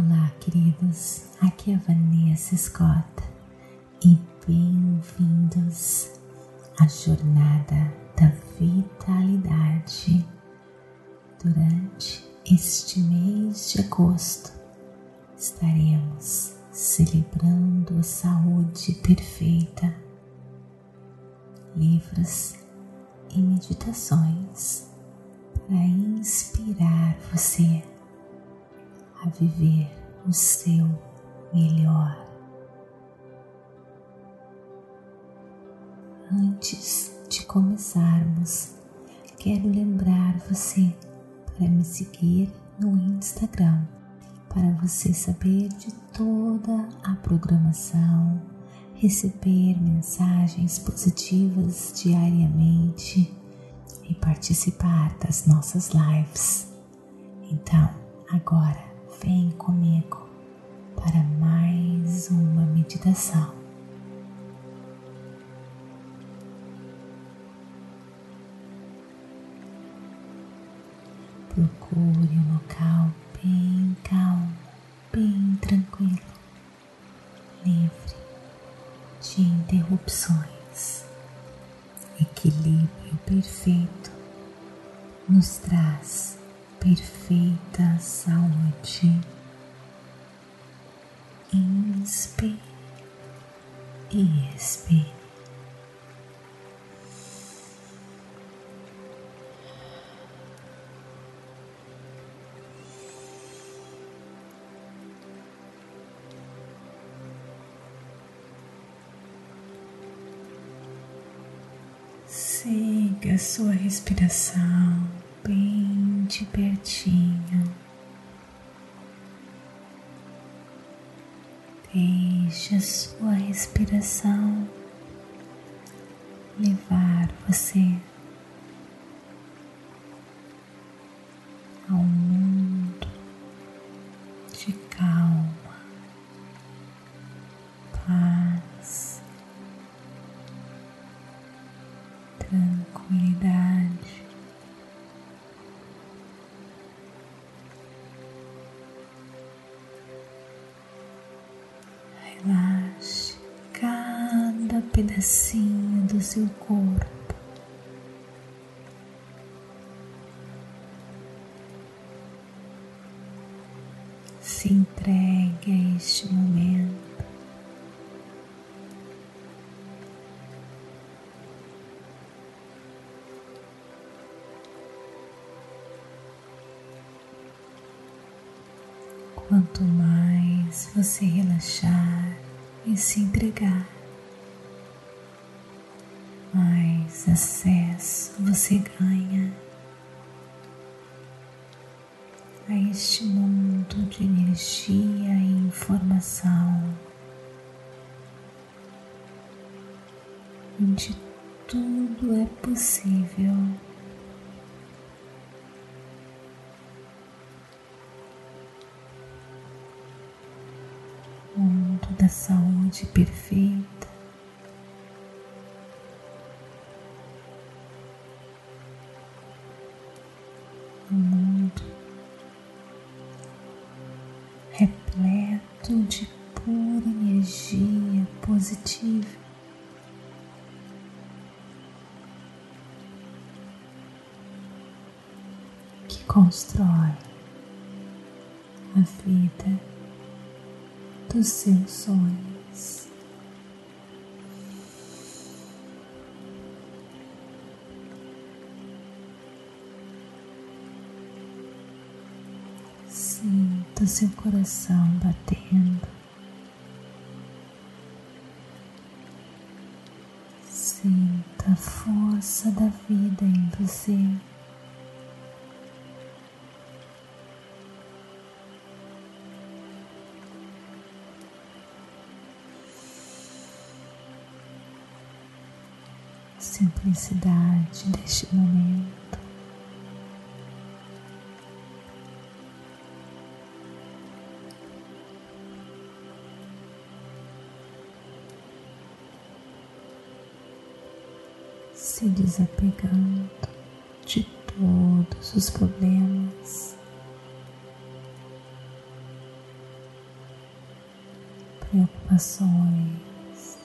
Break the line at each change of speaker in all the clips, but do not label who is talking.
Olá, queridos. Aqui é Vanessa Scott e bem-vindos à jornada da vitalidade durante este mês de agosto. Estaremos celebrando a saúde perfeita, livros e meditações para inspirar você a viver o seu melhor. Antes de começarmos, quero lembrar você para me seguir no Instagram para você saber de toda a programação, receber mensagens positivas diariamente e participar das nossas lives. Então, agora vem comigo para mais uma meditação. Procure um local bem calmo, bem tranquilo, livre de interrupções. Equilíbrio perfeito nos traz perfeita saúde. Inspire e expire. Siga a sua respiração de pertinho. Deixe a sua respiração levar você ao mundo corpo. Se entregue a este momento. Quanto mais você relaxar e se entregar, mais acesso você ganha a este mundo de energia e informação, onde tudo é possível. mundo da saúde perfeita. Repleto de pura energia positiva. Que constrói a vida dos seus sonhos. Seu coração batendo. Sinta a força da vida em você. simplicidade deste momento. Se desapegando de todos os problemas. preocupações.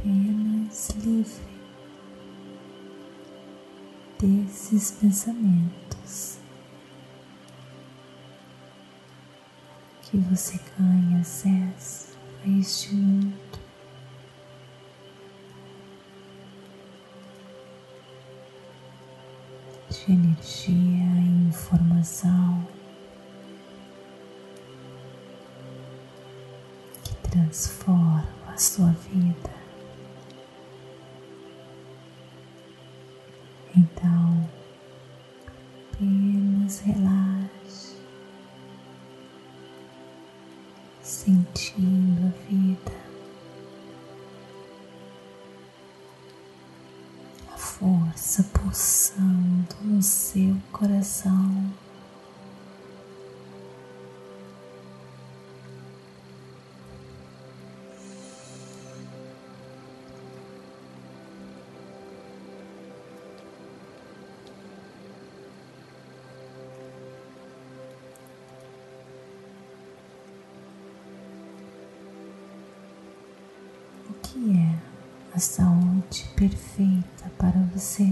Apenas livre desses pensamentos que você ganha acesso a este mundo. de energia e informação que transforma a sua vida. Força pulsando no seu coração. O que é a saúde perfeita? Para você.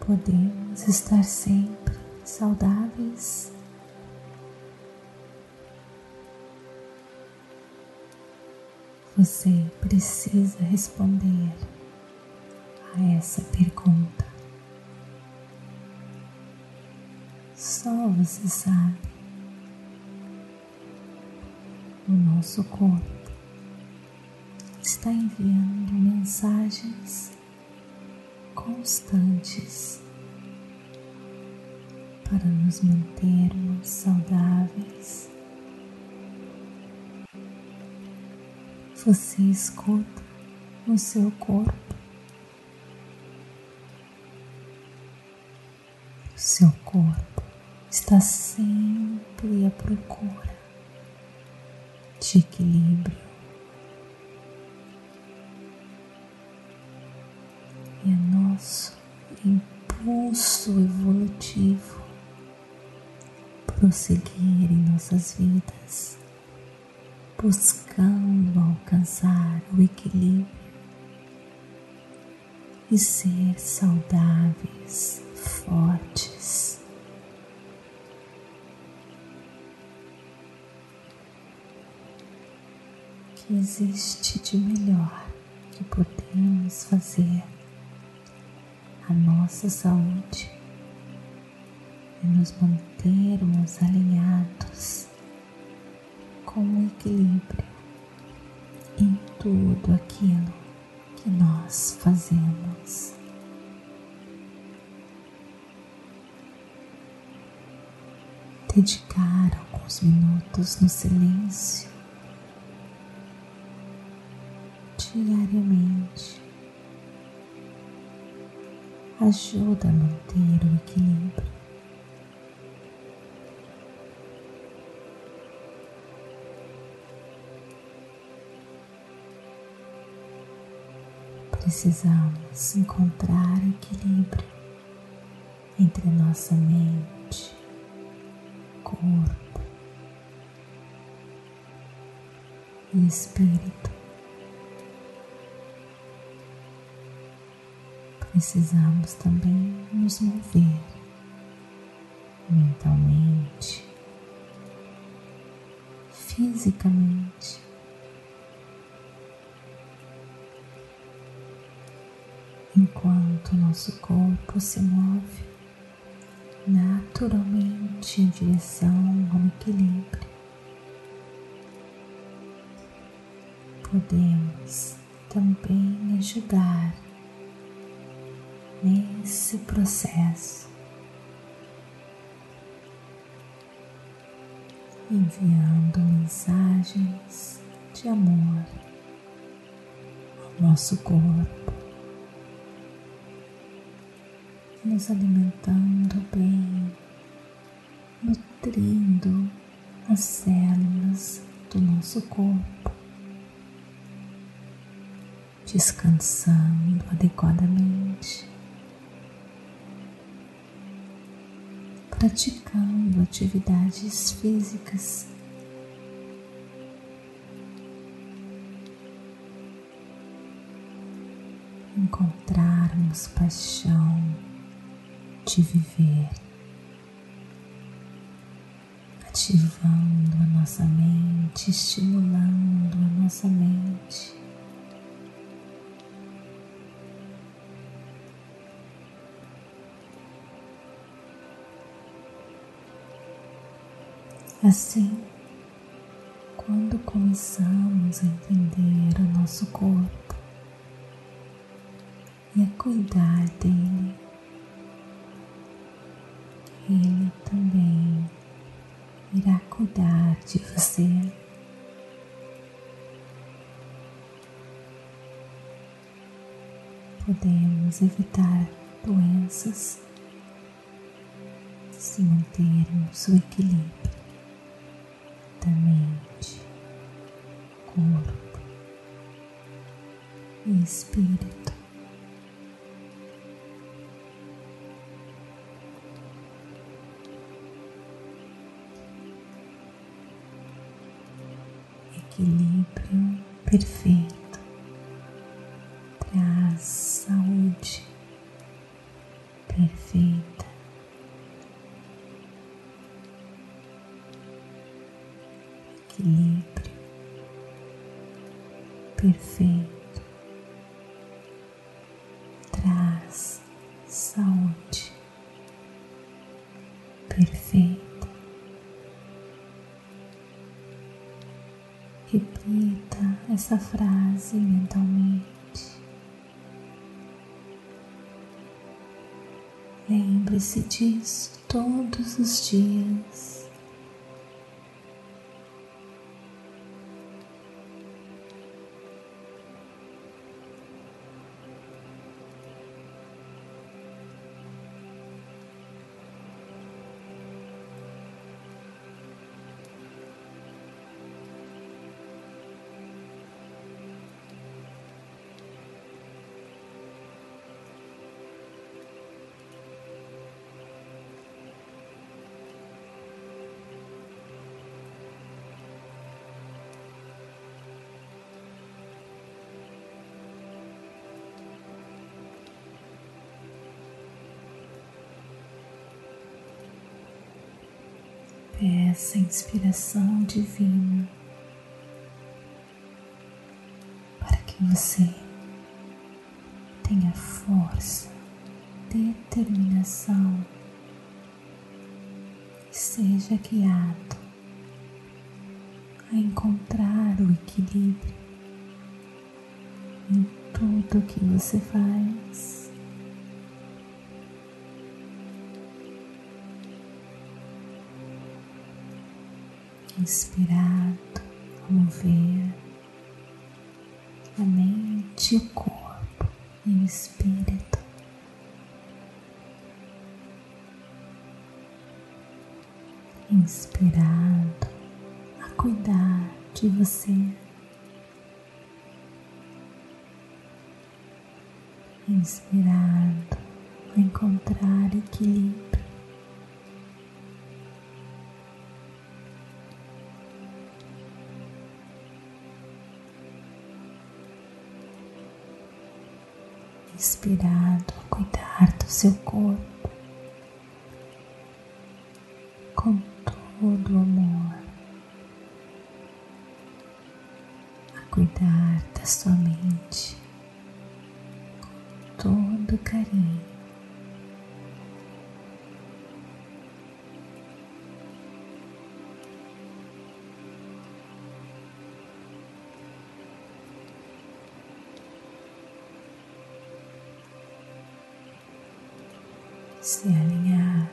Podemos estar sempre saudáveis. Você precisa responder a essa pergunta. Só você sabe. O nosso corpo está enviando mensagens constantes para nos mantermos saudáveis. Você escuta o seu corpo, o seu corpo está sempre à procura de equilíbrio. E é nosso impulso evolutivo prosseguir em nossas vidas, buscando alcançar o equilíbrio e ser saudáveis, fortes que existe de melhor que podemos fazer a nossa saúde e nos mantermos alinhados com o equilíbrio em tudo aquilo que nós fazemos. Dedicar alguns minutos no silêncio diariamente ajuda a manter o equilíbrio. Precisamos encontrar equilíbrio entre nossa mente, corpo e espírito. Precisamos também nos mover mentalmente, fisicamente. Enquanto nosso corpo se move naturalmente em direção ao equilíbrio, podemos também ajudar nesse processo, enviando mensagens de amor ao nosso corpo, nos alimentando bem, nutrindo as células do nosso corpo, descansando adequadamente, praticando atividades físicas. Encontrarmos paixão de viver. ativando a nossa mente, estimulando a nossa mente. Assim, quando começamos a entender o nosso corpo e a cuidar dele, ele também irá cuidar de você. Podemos evitar doenças se mantermos o equilíbrio da mente, corpo e espírito. equilíbrio perfeito essa frase mentalmente. Lembre-se disso todos os dias. Peça inspiração divina para que você tenha força, determinação e seja guiado a encontrar o equilíbrio em tudo que você faz. Inspirado a mover a mente, o corpo e o espírito. Inspirado a cuidar de você. Inspirado a encontrar equilíbrio. Inspirado a cuidar do seu corpo com todo o amor, a cuidar da sua mente com todo carinho. se alinhar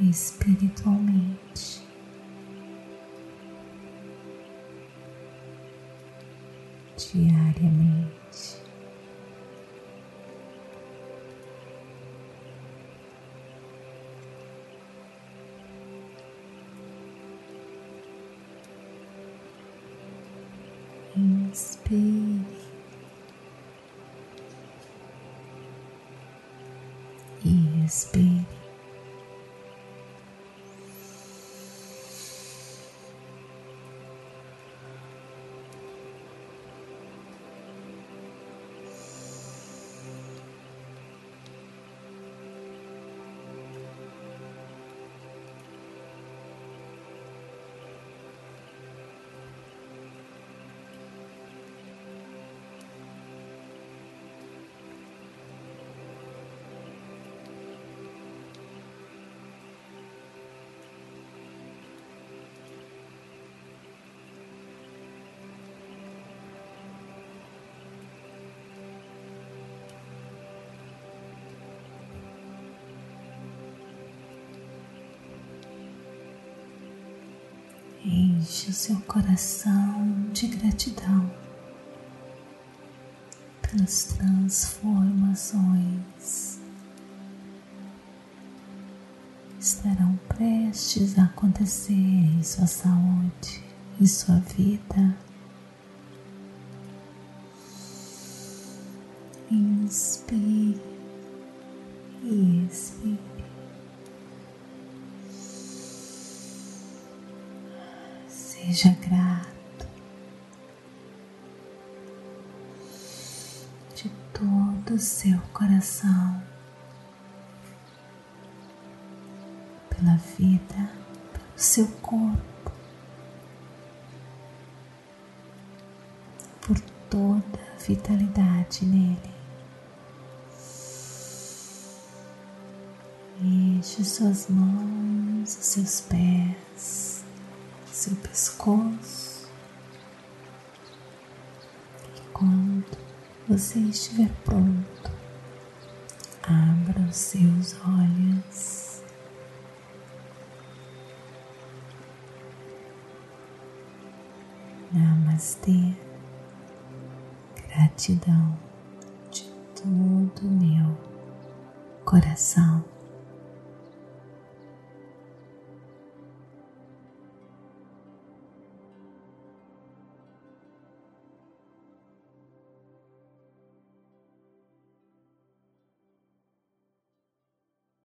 espiritualmente. Diariamente, inspire. E expire. Enche o seu coração de gratidão pelas transformações estarão prestes a acontecer em sua saúde e sua vida. Inspire e expire. Seja grato de todo o seu coração pela vida, pelo seu corpo, por toda a vitalidade nele. Enche suas mãos, seus pés seu pescoço. E quando você estiver pronto, abra os seus olhos. Namastê, gratidão de todo meu coração.